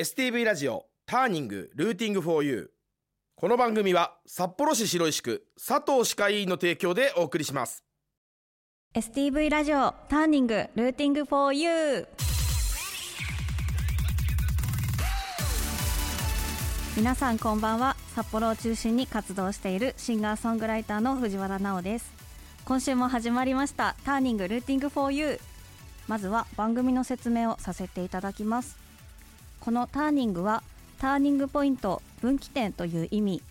STV ラジオターニングルーティングフォーユーこの番組は札幌市白石区佐藤歯科医院の提供でお送りします。STV ラジオターニングルーティングフォーユー皆さんこんばんは。札幌を中心に活動しているシンガーソングライターの藤原直です。今週も始まりましたターニングルーティングフォーユーまずは番組の説明をさせていただきます。このターニングはターニングポイント分岐点という意味。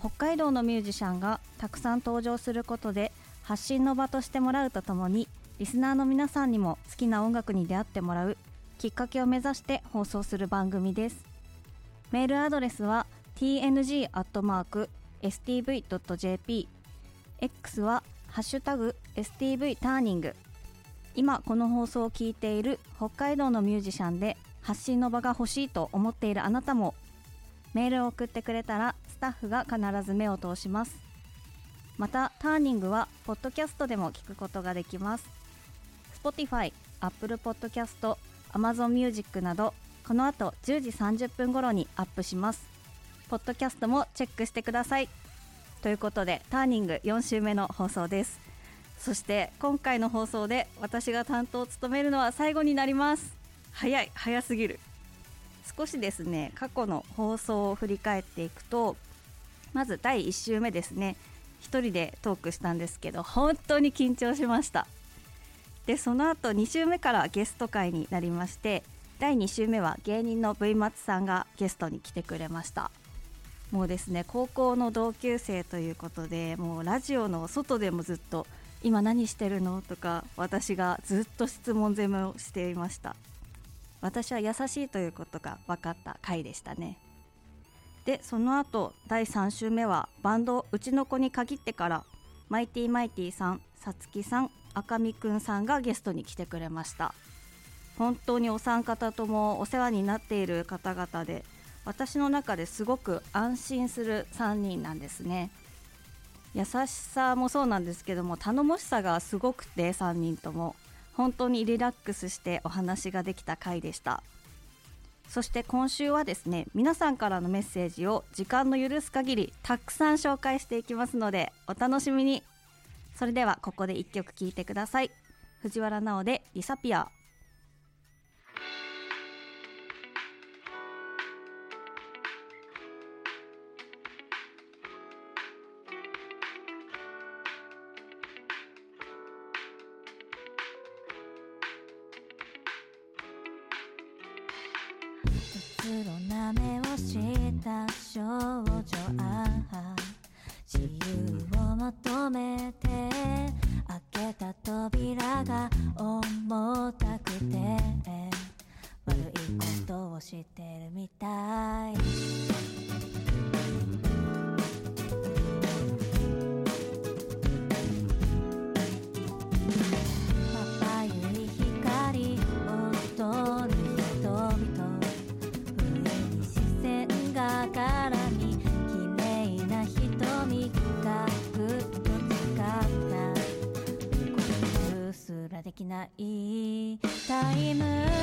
北海道のミュージシャンがたくさん登場することで発信の場としてもらうとともにリスナーの皆さんにも好きな音楽に出会ってもらうきっかけを目指して放送する番組です。メールアドレスは tng.stv.jp X はハッシュタグ STV ターニング今この放送を聞いている北海道のミュージシャンで発信の場が欲しいと思っているあなたもメールを送ってくれたらスタッフが必ず目を通します。またターニングはポッドキャストでも聞くことができます。Spotify、Apple Podcast、Amazon Music などこの後10時30分頃にアップします。ポッドキャストもチェックしてください。ということでターニング4週目の放送です。そして今回の放送で私が担当を務めるのは最後になります。早い早すぎる。少しですね過去の放送を振り返っていくとまず第1週目ですね。1人でトークしたんですけど本当に緊張しました。でその後2週目からゲスト会になりまして第2週目は芸人の V 松さんがゲストに来てくれました。もうですね高校の同級生ということでもうラジオの外でもずっと今何してるの？とか私がずっと質問攻めをしていました。私は優しいということが分かった回でしたね。でその後第3週目はバンドうちの子に限ってからマイティマイティさんさつきさん赤見くんさんがゲストに来てくれました。本当にお三方ともお世話になっている方々で私の中ですごく安心する3人なんですね。優しさもそうなんですけども頼もしさがすごくて3人とも。本当にリラックスしてお話ができた回でした。そして今週はですね皆さんからのメッセージを時間の許す限りたくさん紹介していきますのでお楽しみに。それではここで1曲聴いてください。藤原直で「リサピア」黒な目をした少女ないタイム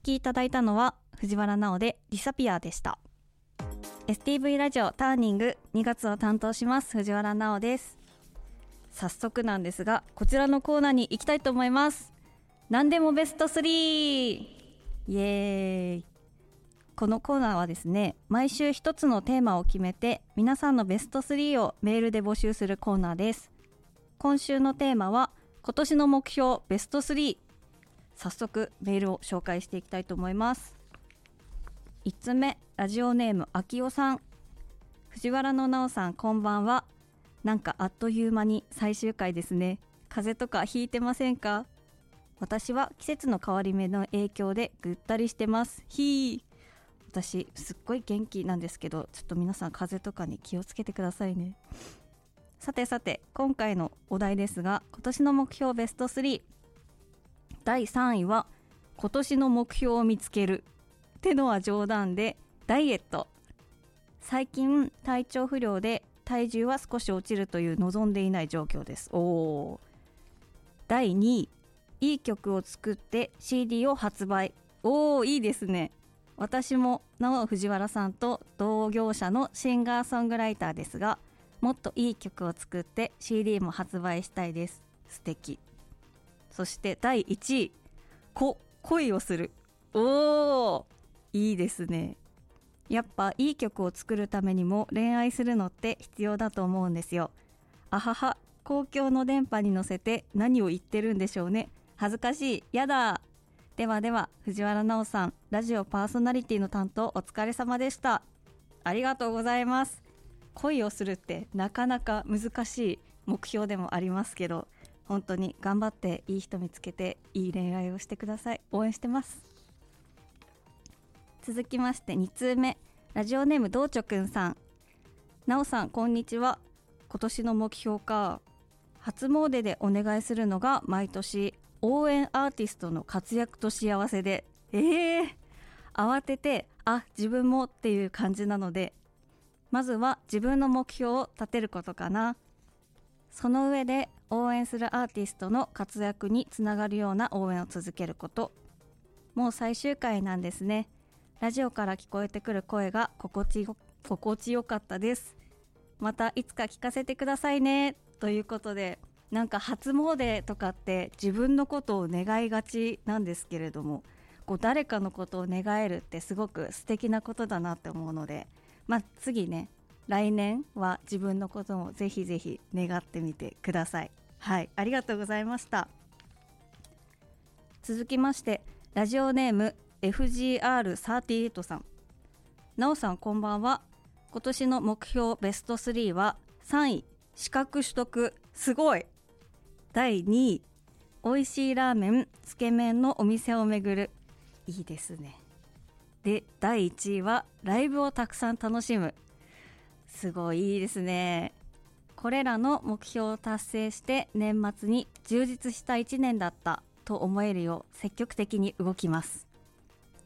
お聞きいただいたのは藤原直でディサピアでした。STV ラジオターニング2月を担当します藤原直です。早速なんですがこちらのコーナーに行きたいと思います。何でもベスト 3! イエーイ。このコーナーはですね毎週一つのテーマを決めて皆さんのベスト3をメールで募集するコーナーです。今週のテーマは今年の目標ベスト3早速メールを紹介していきたいと思います。1つ目ラジオネームあきおさん。藤原のなおさんこんばんは。なんかあっという間に最終回ですね。風邪とかひいてませんか？私は季節の変わり目の影響でぐったりしてます。ひー。私すっごい元気なんですけどちょっと皆さん風邪とかに気をつけてくださいね。さてさて今回のお題ですが今年の目標ベスト3第3位は今年の目標を見つけるってのは冗談でダイエット。最近体調不良で体重は少し落ちるという望んでいない状況です。おお第2位いい曲を作って CD を発売。おおいいですね。私もなお藤原さんと同業者のシンガーソングライターですがもっといい曲を作って CD も発売したいです。素敵。そして第1位こ恋をする。おおいいですね。やっぱいい曲を作るためにも恋愛するのって必要だと思うんですよ。あはは公共の電波に乗せて何を言ってるんでしょうね。恥ずかしい。やだ。ではでは藤原奈緒さんラジオパーソナリティの担当お疲れ様でした。ありがとうございます。恋をするってなかなか難しい目標でもありますけど本当に頑張っていい人見つけていい恋愛をしてください。応援してます。続きまして2通目。ラジオネームどうちょくんさん。なおさんこんにちは。今年の目標か。初詣でお願いするのが毎年応援アーティストの活躍と幸せで。ええ慌ててあ自分もっていう感じなので。まずは自分の目標を立てることかな。その上で応援するアーティストの活躍につながるような応援を続けること。もう最終回なんですね。ラジオから聞こえてくる声が心地よ心地よかったです。またいつか聞かせてくださいね。ということでなんか初詣とかって自分のことを願いがちなんですけれどもこう誰かのことを願えるってすごく素敵なことだなって思うのでまあ次ね来年は自分のこともぜひぜひ願ってみてください。はいありがとうございました。続きましてラジオネーム FGR38 さん。なおさんこんばんは。今年の目標ベスト3は3位資格取得すごい。第2位美味しいラーメンつけ麺のお店を巡る。いいですね。で第1位はライブをたくさん楽しむ。すごいいいですね。これらの目標を達成して年末に充実した1年だったと思えるよう積極的に動きます。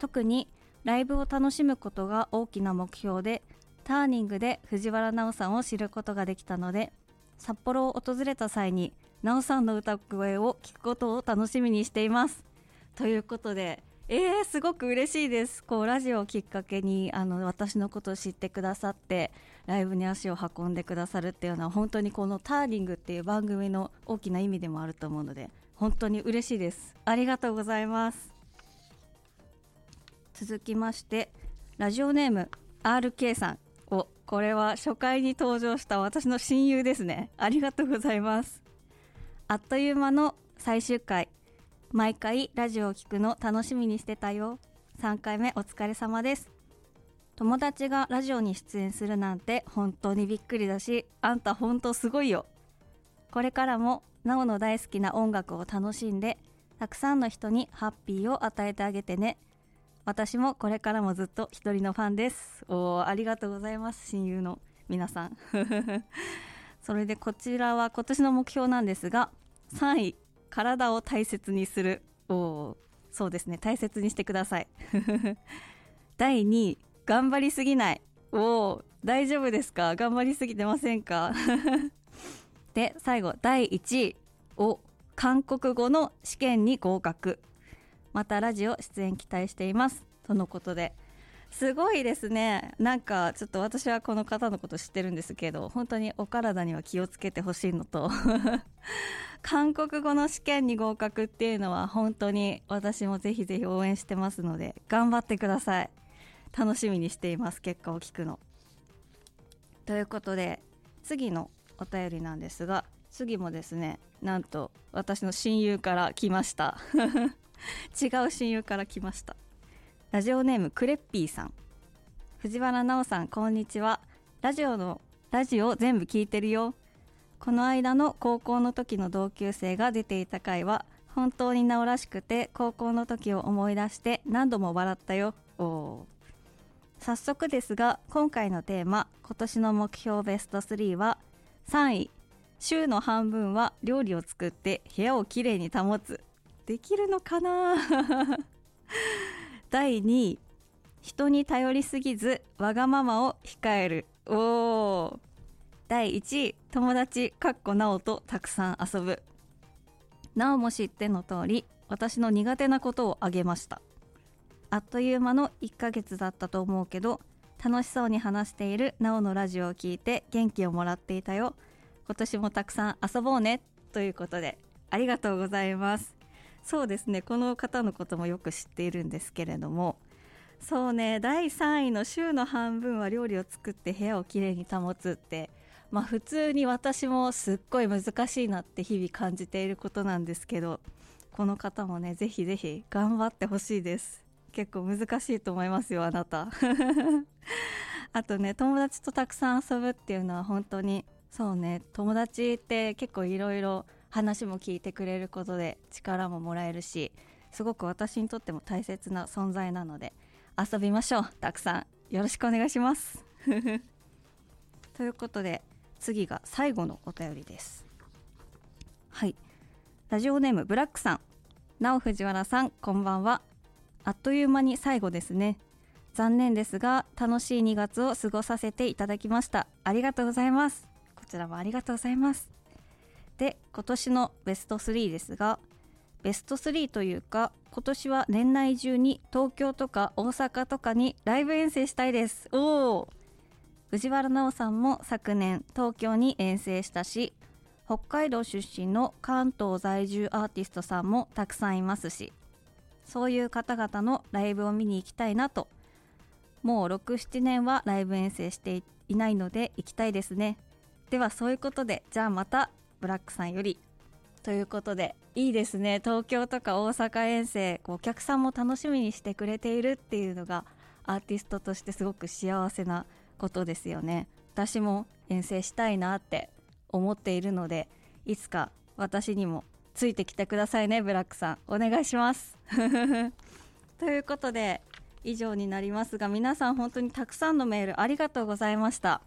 特にライブを楽しむことが大きな目標でターニングで藤原奈緒さんを知ることができたので札幌を訪れた際に奈緒さんの歌声を聞くことを楽しみにしています。ということでえー、すごく嬉しいです。こうラジオをきっかけにあの私のことを知ってくださってライブに足を運んでくださるっていうのは本当にこの「ターニング」っていう番組の大きな意味でもあると思うので本当に嬉しいです。ありがとうございます。続きましてラジオネーム RK さんおこれは初回に登場した私の親友ですね。ありがとうございます。あっという間の最終回。毎回ラジオを聞くの楽しみにしてたよ。3回目お疲れ様です。友達がラジオに出演するなんて本当にびっくりだしあんた本当すごいよ。これからもなおの大好きな音楽を楽しんでたくさんの人にハッピーを与えてあげてね。私もこれからもずっと一人のファンです。おーありがとうございます親友の。皆さん。それでこちらは今年の目標なんですが3位体を大切にする。おそうですね。大切にしてください。第2位頑張りすぎない。おお大丈夫ですか？頑張りすぎてませんか？で最後第1位お韓国語の試験に合格。またラジオ出演期待しています。とのことで。すごいですね。なんかちょっと私はこの方のこと知ってるんですけど本当にお体には気をつけてほしいのと 韓国語の試験に合格っていうのは本当に私もぜひぜひ応援してますので頑張ってください。楽しみにしています結果を聞くの。ということで次のお便りなんですが次もですねなんと私の親友から来ました。違う親友から来ました。ラジオネームクレッピーさん。藤原奈緒さんこんにちは。ラジオのラジオ全部聞いてるよ。この間の高校の時の同級生が出ていた回は本当に奈緒らしくて高校の時を思い出して何度も笑ったよ。お早速ですが今回のテーマ今年の目標ベスト3は3位週の半分は料理を作って部屋をきれいに保つ。できるのかな？第2位人に頼りすぎずわがままを控える。おお第1位友達かっこなおとたくさん遊ぶ。なおも知っての通り私の苦手なことをあげました。あっという間の1ヶ月だったと思うけど楽しそうに話しているなおのラジオを聞いて元気をもらっていたよ。今年もたくさん遊ぼうね。ということでありがとうございます。そうですね。この方のこともよく知っているんですけれども。そうね。第3位の週の半分は料理を作って部屋をきれいに保つって。まあ普通に私もすっごい難しいなって日々感じていることなんですけど。この方もねぜひぜひ頑張ってほしいです。結構難しいと思いますよあなた。あとね友達とたくさん遊ぶっていうのは本当に。そうね。友達って結構いろいろ話も聞いてくれることで力ももらえるしすごく私にとっても大切な存在なので遊びましょう。たくさん。よろしくお願いします。ということで次が最後のお便りです。はい。ラジオネームブラックさん。なお藤原さんこんばんは。あっという間に最後ですね。残念ですが楽しい2月を過ごさせていただきました。ありがとうございます。こちらもありがとうございます。で今年のベスト3ですがベスト3というか今年は年内中に東京とか大阪とかにライブ遠征したいです。おお藤原奈緒さんも昨年東京に遠征したし北海道出身の関東在住アーティストさんもたくさんいますしそういう方々のライブを見に行きたいなと。もう67年はライブ遠征していないので行きたいですね。ではそういうことでじゃあまたブラックさんよりということでいいですね。東京とか大阪遠征お客さんも楽しみにしてくれているっていうのがアーティストとしてすごく幸せなことですよね。私も遠征したいなって思っているのでいつか私にもついてきてくださいねブラックさん。お願いします。ということで以上になりますが皆さん本当にたくさんのメールありがとうございました。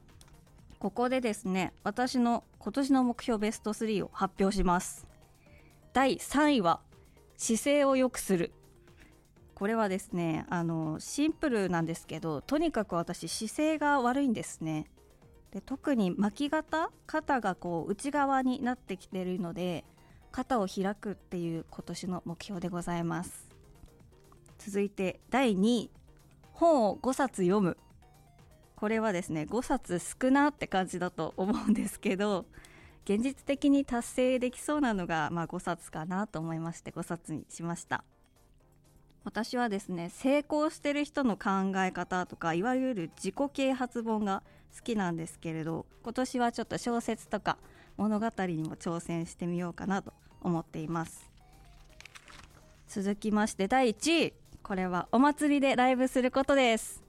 ここでですね私の今年の目標ベスト3を発表します。第3位は姿勢を良くする。これはですねあのシンプルなんですけどとにかく私姿勢が悪いんですね。で特に巻き肩肩がこう内側になってきてるので肩を開くっていう今年の目標でございます。続いて第2位本を5冊読む。これはですね5冊少なって感じだと思うんですけど現実的に達成できそうなのが、まあ、5冊かなと思いまして5冊にしました。私はですね成功してる人の考え方とかいわゆる自己啓発本が好きなんですけれど今年はちょっと小説とか物語にも挑戦してみようかなと思っています。続きまして第1位。これはお祭りでライブすることです。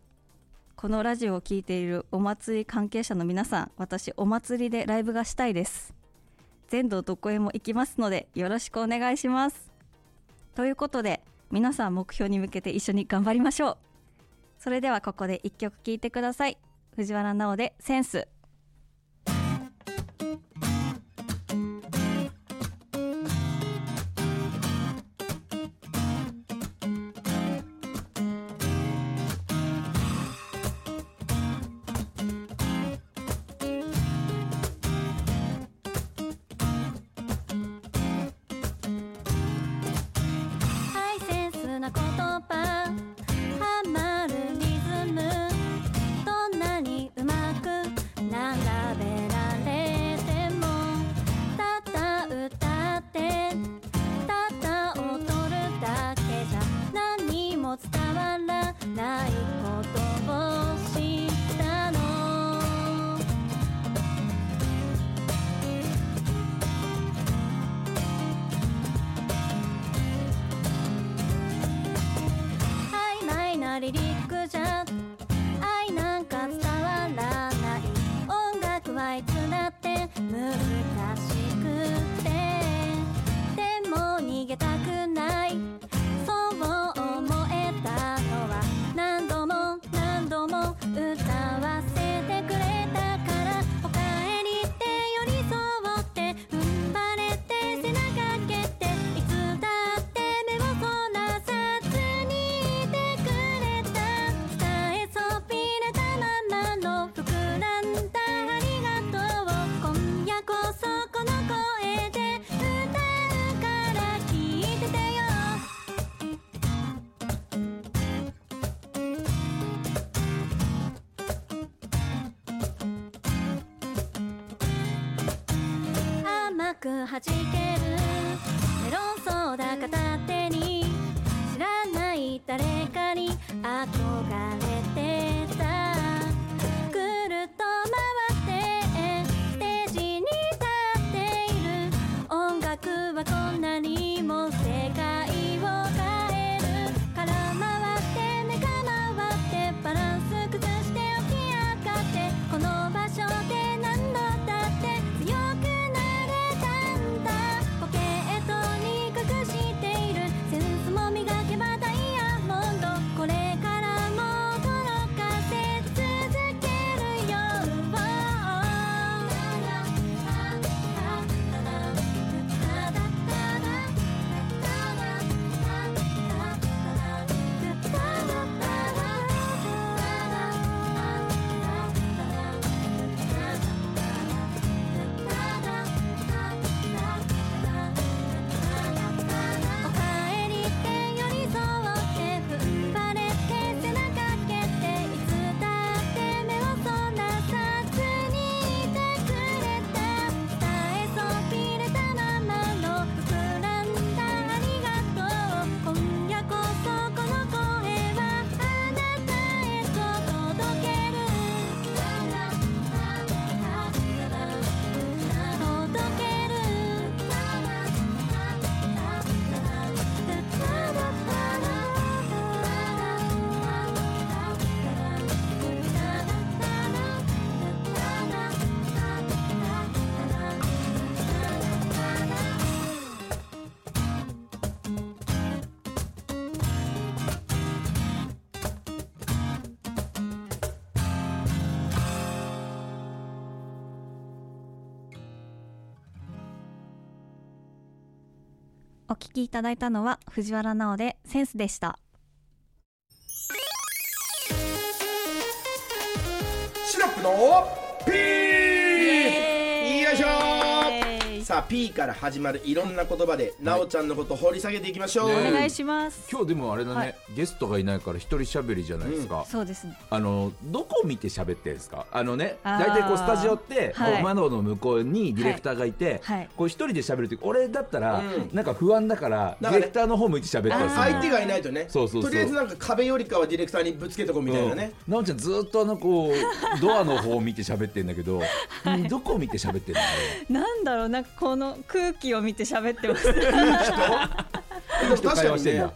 このラジオを聴いているお祭り関係者の皆さん私お祭りでライブがしたいです。全土どこへも行きますのでよろしくお願いします。ということで皆さん目標に向けて一緒に頑張りましょう。それではここで一曲聴いてください。藤原奈緒でセンス。お聞きいただいたのは藤原直でセンスでした。さあ P から始まるいろんな言葉で、なおちゃんのこと掘り下げていきましょう、ねお願いします。今日でもあれだね、はい。ゲストがいないから一人喋りじゃないですか、そうですね。あのどこ見て喋ってるんですか？あのねあー。大体こうスタジオって、はい。こう窓の向こうにディレクターがいて、はい。こう一人で喋る時俺だったら、うん。なんか不安だからデだからィレクターの方向いて喋ったりするの。相手がいないとね。そうそうそう。とりあえずなんか壁よりかはディレクターにぶつけとこうみたいなね、う。ん、なおちゃんずっとあのこうドアの方を見て喋ってんだけど、うんどこを見て喋ってんのなんだろうなんかこの空気を見て喋ってます。人？確かにね会話してんだ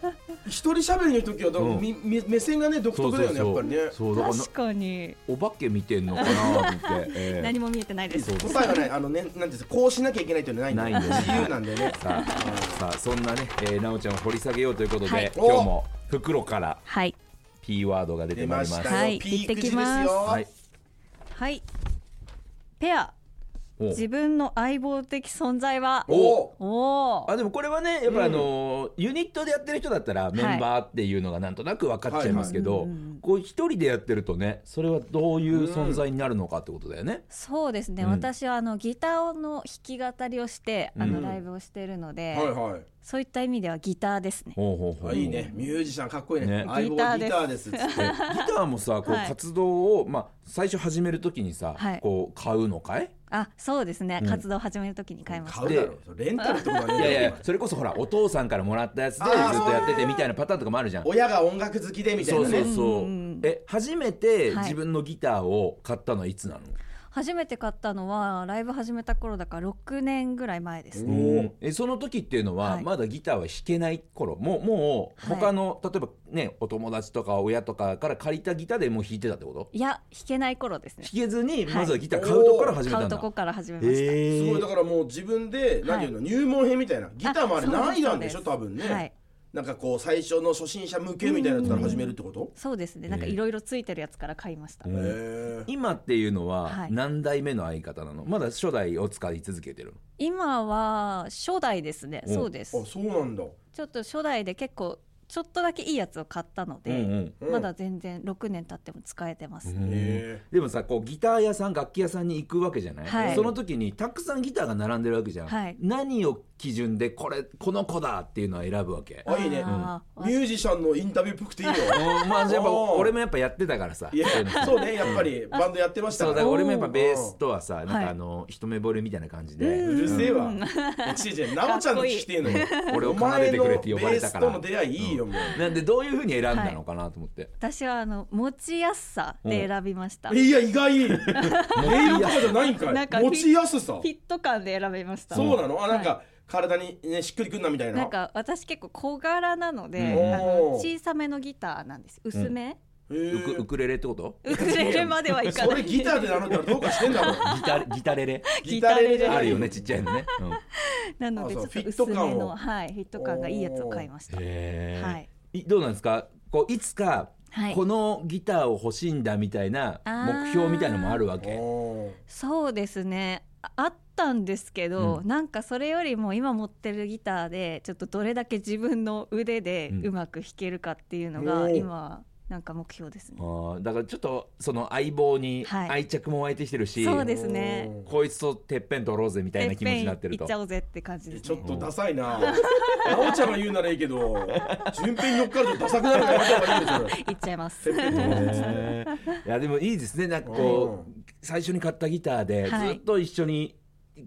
一人喋りの時はだからうん。目線がね独特だよねやっぱりね。そうだからな確かに。お化け見てんのかなと思って、えー何も見えてないです。答えがないあのねなんていうんですかこうしなきゃいけないっていうのはないんだよないんだよ自由なんだよね。さあさあそんなね、えー、なおちゃんを掘り下げようということで、はい。今日も袋からはい。P ワードが出出てまいります。はい行ってきますよ、はい。はい。ペア。お自分の相棒的存在はおおおあでもこれはねやっぱりあのーユニットでやってる人だったらメンバーっていうのがなんとなく分かっちゃいますけど、はいはい。うんうんうん。こう一人でやってるとねそれはどういう存在になるのかってことだよね。そうですね、うん。私はあのギターの弾き語りをしてあのうん。ライブをしているので、はいはいそういった意味ではギターですね。ほうほうほう。あいいね。ミュージシャンかっこいいね。ね。相棒はギターです。っつってで ギターもさこうはい。活動を、まあ、最初始めるときにさ、はい。こう買うのかい？あそうですね、うん。活動を始めるときに買いました。買うだろそれレンタルとはねいやいやそれこそほらお父さんからもらったやつでずっとやっててみたいなパターンとかもあるじゃん。親が音楽好きでみたいそうなねそうそう。うんうんうん。え初めてはい。自分のギターを買ったのはいつなの、初めて買ったのはライブ始めた頃だから6年ぐらい前ですおねーえその時っていうのは、はい。まだギターは弾けない頃。もうもうはい。他の、例えばねお友達とか親とかから借りたギターでもう弾いてたってこと？いや弾けない頃ですね。弾けずにはい。まずはギター買うとこから始めたんだ、買うとこから始めました、へすごい。だーからもう自分で何いうの入門編みたいなギターもあれあそうです難易度なんでしょ？多分ね、はいなんかこう最初の初心者向けみたいなやつから始めるってこと？そうですね。なんかいろいろついてるやつから買いました、え。今っていうのははい。何代目の相方なの？まだ初代を使い続けてる今は初代ですね。お。そうです。あそうなんだ。ちょっと初代で結構ちょっとだけいいやつを買ったので、うんうん。まだ全然6年経っても使えてます、うん。へでもさこうギター屋さん楽器屋さんに行くわけじゃない、はい。その時にたくさんギターが並んでるわけじゃん、はい。何を基準でこれこの子だっていうのは選ぶわけ。あいいね。あー。ミュージシャンのインタビューっぽくていいよ。うん。まあやっぱ俺もやっぱやってたからさ。そういうの。そうねやっぱりバンドやってましたから。だから俺もやっぱベースとはさなんはい。かあの一目惚れみたいな感じで、うるせえわ。うん。違う違うなおちゃんの聞きてえのよ 俺を奏でてくれって呼ばれたから。お前のベースとの出会いいいよもう。なんでどういうふうに選んだのかなと思って、私はあの持ちやすさで選びました、い。や意外。音色とかじゃないんかなんかい持ちやすさ。フィット感で選びました。そうなの？あなんはか体にねしっくりくんなみたいな。なんか私結構小柄なので、うん。あの小さめのギターなんです。薄め、へウークウクレレってこと？ウクレレまではいかない。それギターで名乗ったらどうかしてんだろ ギタギタレレ？ギターレレじゃない。あるよねちっちゃいのね、うん、なのでちょっとあそうフィット薄めのはいフィット感がいいやつを買いました。はい。いどうなんですか？こういつかはい。このギターを欲しいんだみたいな目標みたいのもあるわけ。そうですね。ああったんですけど、うん。なんかそれよりも今持ってるギターでちょっとどれだけ自分の腕でうまく弾けるかっていうのが今なんか目標ですねあ。ーだからちょっとその相棒にはい愛着も湧いてきてるし、そうですね。こいつとてっぺん取ろうぜみたいな気持ちになってるとちゃおうぜって感じです、ね。ちょっとダサいな。なおちゃんが言うならいいけど、順平に乗っかるとダサくなるからいっちゃいます。いやでもいいですねなんかこう最初に買ったギターでずはいっと一緒に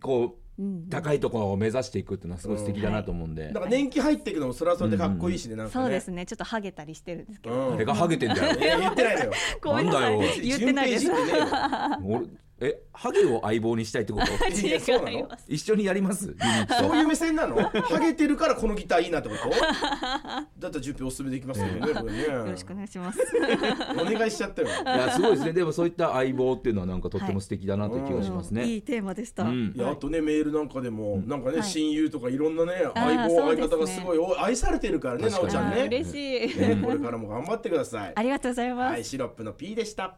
こううん高いところを目指していくっていうのはすごい素敵だなと思うんで、なんか年季入っていくのもそれはそれでかっこいいしね、なんかね。そうですね。ちょっとハゲたりしてるんですけど。うん誰がハゲてんだよ言ってないのよ。なんだよ。言ってないです。えハゲを相棒にしたいってこと？いやそうなの？違います。一緒にやります？ユニット。そういう目線なの？ハゲてるからこのギターいいなってこと？だったら順平おすすめできますよね、これね。よろしくお願いします。お願いしちゃったよ。いやすごいですね。でもそういった相棒っていうのはなんかとっても素敵だなという気がしますね、いいテーマでした。うん。いやあとねメールなんかでも、なんかね、はい。親友とかいろんなね相棒、相方がすごいお愛されてるからねなおちゃんね。嬉しい。ねこれからも頑張ってください。ありがとうございます。はいシロップの P でした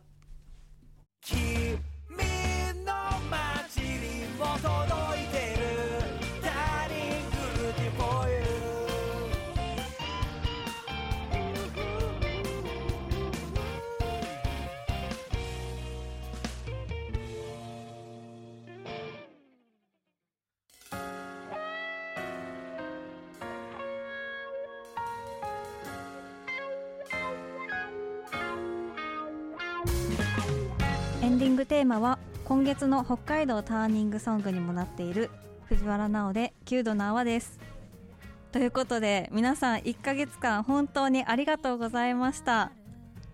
エンディングテーマは今月の北海道ターニングソングにもなっている藤原奈緒で9度の泡です。ということで皆さん1ヶ月間本当にありがとうございました。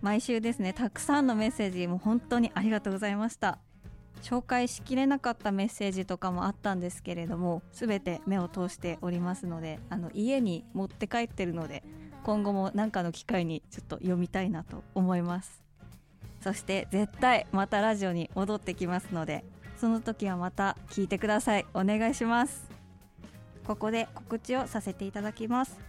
毎週ですねたくさんのメッセージも本当にありがとうございました。紹介しきれなかったメッセージとかもあったんですけれども全て目を通しておりますのであの家に持って帰ってるので今後も何かの機会にちょっと読みたいなと思います。そして絶対またラジオに戻ってきますのでその時はまた聞いてください。お願いします。ここで告知をさせていただきます。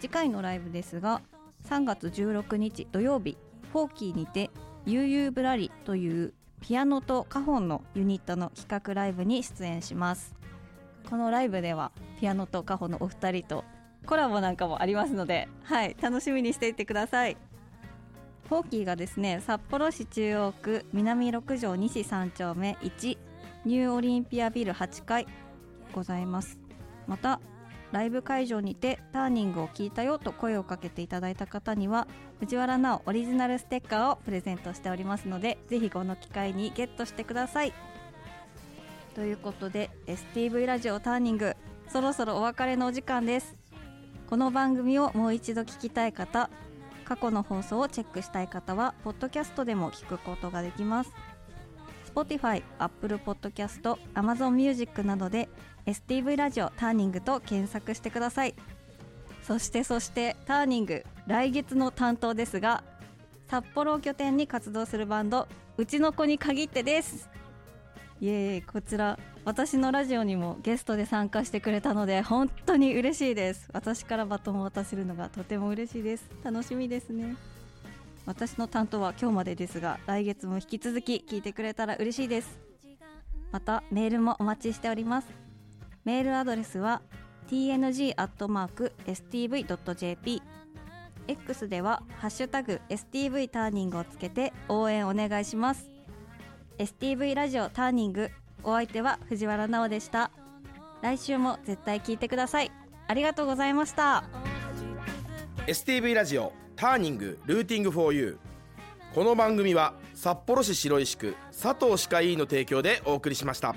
次回のライブですが3月16日土曜日フォーキーにて「悠々ぶらり」というピアノとカホンのユニットの企画ライブに出演します。このライブではピアノとカホンのお二人とコラボなんかもありますのではい楽しみにしていてください。フォーキーがですね札幌市中央区南6条西3丁目1ニューオリンピアビル8階ございます。またライブ会場にてターニングを聞いたよと声をかけていただいた方には藤原奈オリジナルステッカーをプレゼントしておりますのでぜひこの機会にゲットしてください。ということで STV ラジオターニングそろそろお別れのお時間です。この番組をもう一度聞きたい方過去の放送をチェックしたい方はポッドキャストでも聞くことができます。Spotify、Apple Podcast、Amazon Music などで STV ラジオターニングと検索してください。そしてそしてターニング来月の担当ですが札幌を拠点に活動するバンドうちの子に限ってです。イエーイこちら。私のラジオにもゲストで参加してくれたので本当に嬉しいです。私からバトンを渡せるのがとても嬉しいです。楽しみですね。私の担当は今日までですが来月も引き続き聞いてくれたら嬉しいです。またメールもお待ちしております。メールアドレスは tng.stv.jp X では「ハッシュタグ #STV ターニング」をつけて応援お願いします。STV ラジオターニングお相手は藤原奈緒でした。来週も絶対聞いてください。ありがとうございました。STV ラジオターニングルーティングフォーユー。この番組は札幌市白石区佐藤歯科医院の提供でお送りしました。